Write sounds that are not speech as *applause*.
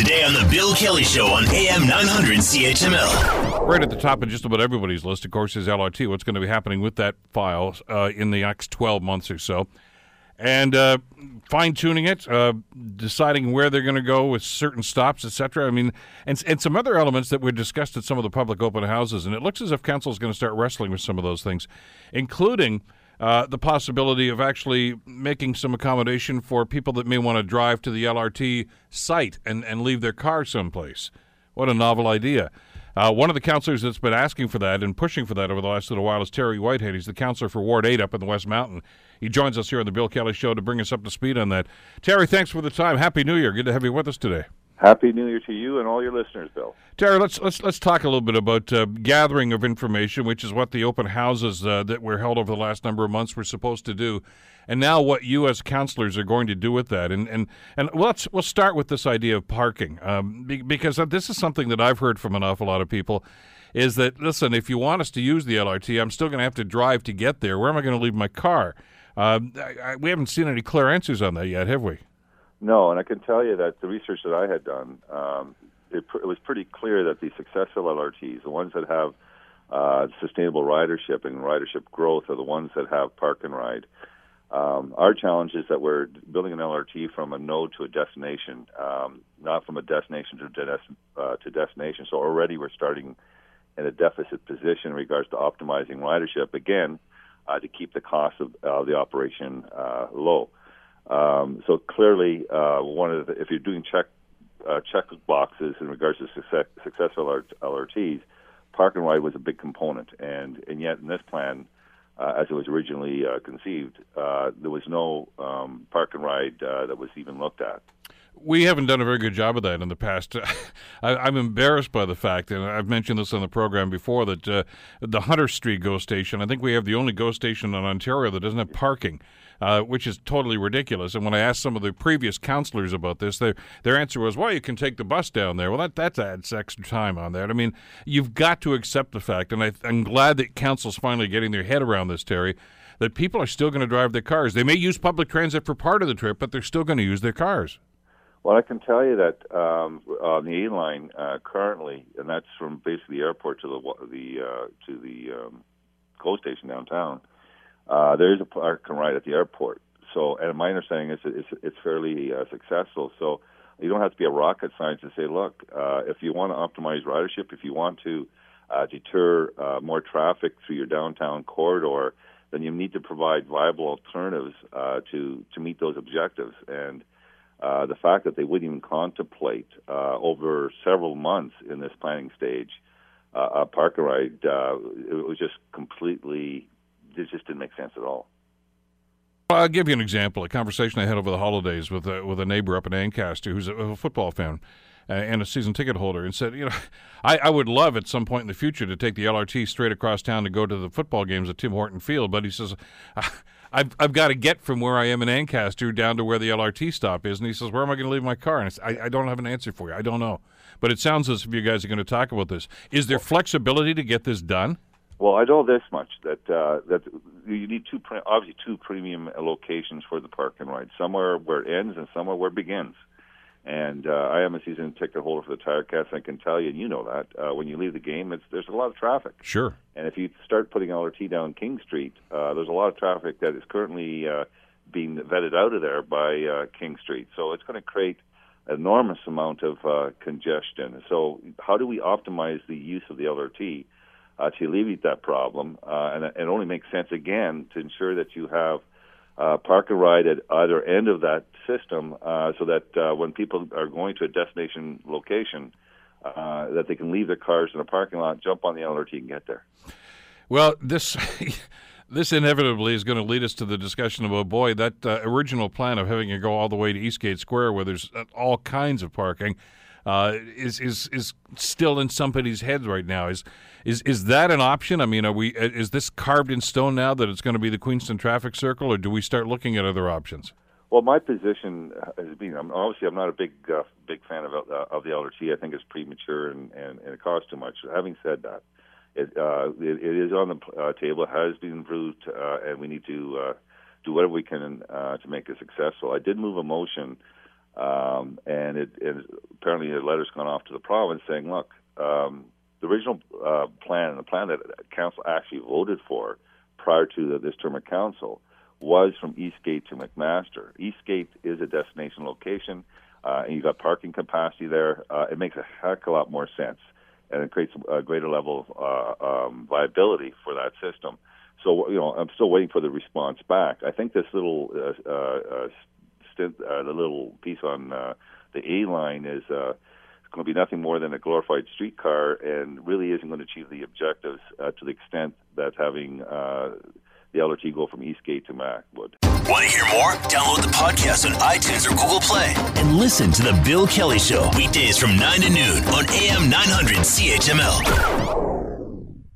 Today on The Bill Kelly Show on AM 900 CHML. Right at the top of just about everybody's list, of course, is LRT. What's going to be happening with that file uh, in the next 12 months or so. And uh, fine tuning it, uh, deciding where they're going to go with certain stops, etc. I mean, and, and some other elements that were discussed at some of the public open houses. And it looks as if council is going to start wrestling with some of those things, including uh, the possibility of actually making some accommodation for people that may want to drive to the LRT site and, and leave their car someplace. What a novel idea. Uh, one of the councillors that's been asking for that and pushing for that over the last little while is Terry Whitehead. He's the councillor for Ward 8 up in the West Mountain. He joins us here on the Bill Kelly Show to bring us up to speed on that. Terry, thanks for the time. Happy New Year. Good to have you with us today. Happy New Year to you and all your listeners, Bill. Terry, let's let's let's talk a little bit about uh, gathering of information, which is what the open houses uh, that were held over the last number of months were supposed to do, and now what you as councillors are going to do with that. And and and let's we'll start with this idea of parking, um, be, because this is something that I've heard from an awful lot of people. Is that listen? If you want us to use the LRT, I'm still going to have to drive to get there. Where am I going to leave my car? Um, I, I, we haven't seen any clear answers on that yet, have we? No, and I can tell you that the research that I had done, um, it, pr- it, was pretty clear that the successful LRTs, the ones that have uh, sustainable ridership and ridership growth, are the ones that have park and ride. Um, our challenge is that we're building an LRT from a node to a destination, um, not from a destination to, des- uh, to destination. So already we're starting in a deficit position in regards to optimizing ridership. Again, uh, to keep the cost of uh, the operation uh, low. Um, so clearly, uh, one of the, if you're doing check uh, check boxes in regards to success, successful LRTs, park and ride was a big component, and and yet in this plan, uh, as it was originally uh, conceived, uh, there was no um, park and ride uh, that was even looked at. We haven't done a very good job of that in the past. *laughs* I, am embarrassed by the fact, and I've mentioned this on the program before, that uh, the Hunter Street GO station, I think we have the only GO station in Ontario that doesn't have parking uh, which is totally ridiculous. And when I asked some of the previous counselors about this, their their answer was, "Well, you can take the bus down there." Well, that that adds extra time on that. I mean, you've got to accept the fact, and I, I'm glad that council's finally getting their head around this, Terry. That people are still going to drive their cars. They may use public transit for part of the trip, but they're still going to use their cars. Well, I can tell you that um, on the A line uh, currently, and that's from basically the airport to the the uh, to the um, GO station downtown. Uh, there is a park and ride at the airport. So, and my understanding is it's, it's fairly uh, successful. So, you don't have to be a rocket scientist to say, look, uh, if you want to optimize ridership, if you want to uh, deter uh, more traffic through your downtown corridor, then you need to provide viable alternatives uh, to to meet those objectives. And uh, the fact that they wouldn't even contemplate uh, over several months in this planning stage uh, a park and ride, uh, it was just completely it just didn't make sense at all. I'll give you an example. A conversation I had over the holidays with a, with a neighbor up in Ancaster who's a, a football fan uh, and a season ticket holder, and said, you know, *laughs* I, I would love at some point in the future to take the LRT straight across town to go to the football games at Tim Horton Field, but he says. *laughs* I've, I've got to get from where I am in Ancaster down to where the LRT stop is. And he says, Where am I going to leave my car? And I, said, I, I don't have an answer for you. I don't know. But it sounds as if you guys are going to talk about this. Is there flexibility to get this done? Well, I know this much that uh, that you need two obviously two premium locations for the park and ride. Somewhere where it ends and somewhere where it begins. And uh, I am a season ticket holder for the Tiger-Cats. I can tell you, and you know that uh, when you leave the game, it's there's a lot of traffic. Sure. And if you start putting LRT down King Street, uh, there's a lot of traffic that is currently uh, being vetted out of there by uh, King Street. So it's going to create enormous amount of uh, congestion. So how do we optimize the use of the LRT? Uh, to alleviate that problem. Uh, and it only makes sense again to ensure that you have uh, park and ride at either end of that system, uh, so that uh, when people are going to a destination location, uh, that they can leave their cars in a parking lot, jump on the LRT, and get there. Well, this. *laughs* this inevitably is going to lead us to the discussion of, oh boy, that uh, original plan of having it go all the way to Eastgate Square, where there's uh, all kinds of parking, uh, is is is still in somebody's heads right now. Is is is that an option? I mean, are we is this carved in stone now that it's going to be the Queenston traffic circle, or do we start looking at other options? Well, my position has been obviously I'm not a big uh, big fan of uh, of the LRT. I think it's premature and, and, and it costs too much. Having said that, it uh, it, it is on the uh, table, has been improved, uh, and we need to uh, do whatever we can uh, to make it successful. I did move a motion Um, and it, it apparently a letter's gone off to the province saying, look, um, the original uh, plan, and the plan that council actually voted for prior to the, this term of council, was from Eastgate to McMaster. Eastgate is a destination location, uh, and you've got parking capacity there. Uh, it makes a heck of a lot more sense, and it creates a greater level of uh, um, viability for that system. So, you know, I'm still waiting for the response back. I think this little uh, uh, the little piece on uh, the A line is uh, going to be nothing more than a glorified streetcar, and really isn't going to achieve the objectives uh, to the extent that having uh, the LRT go from Eastgate to Mac would. Want to hear more? Download the podcast on iTunes or Google Play and listen to the Bill Kelly Show weekdays from 9 to noon on AM 900 CHML.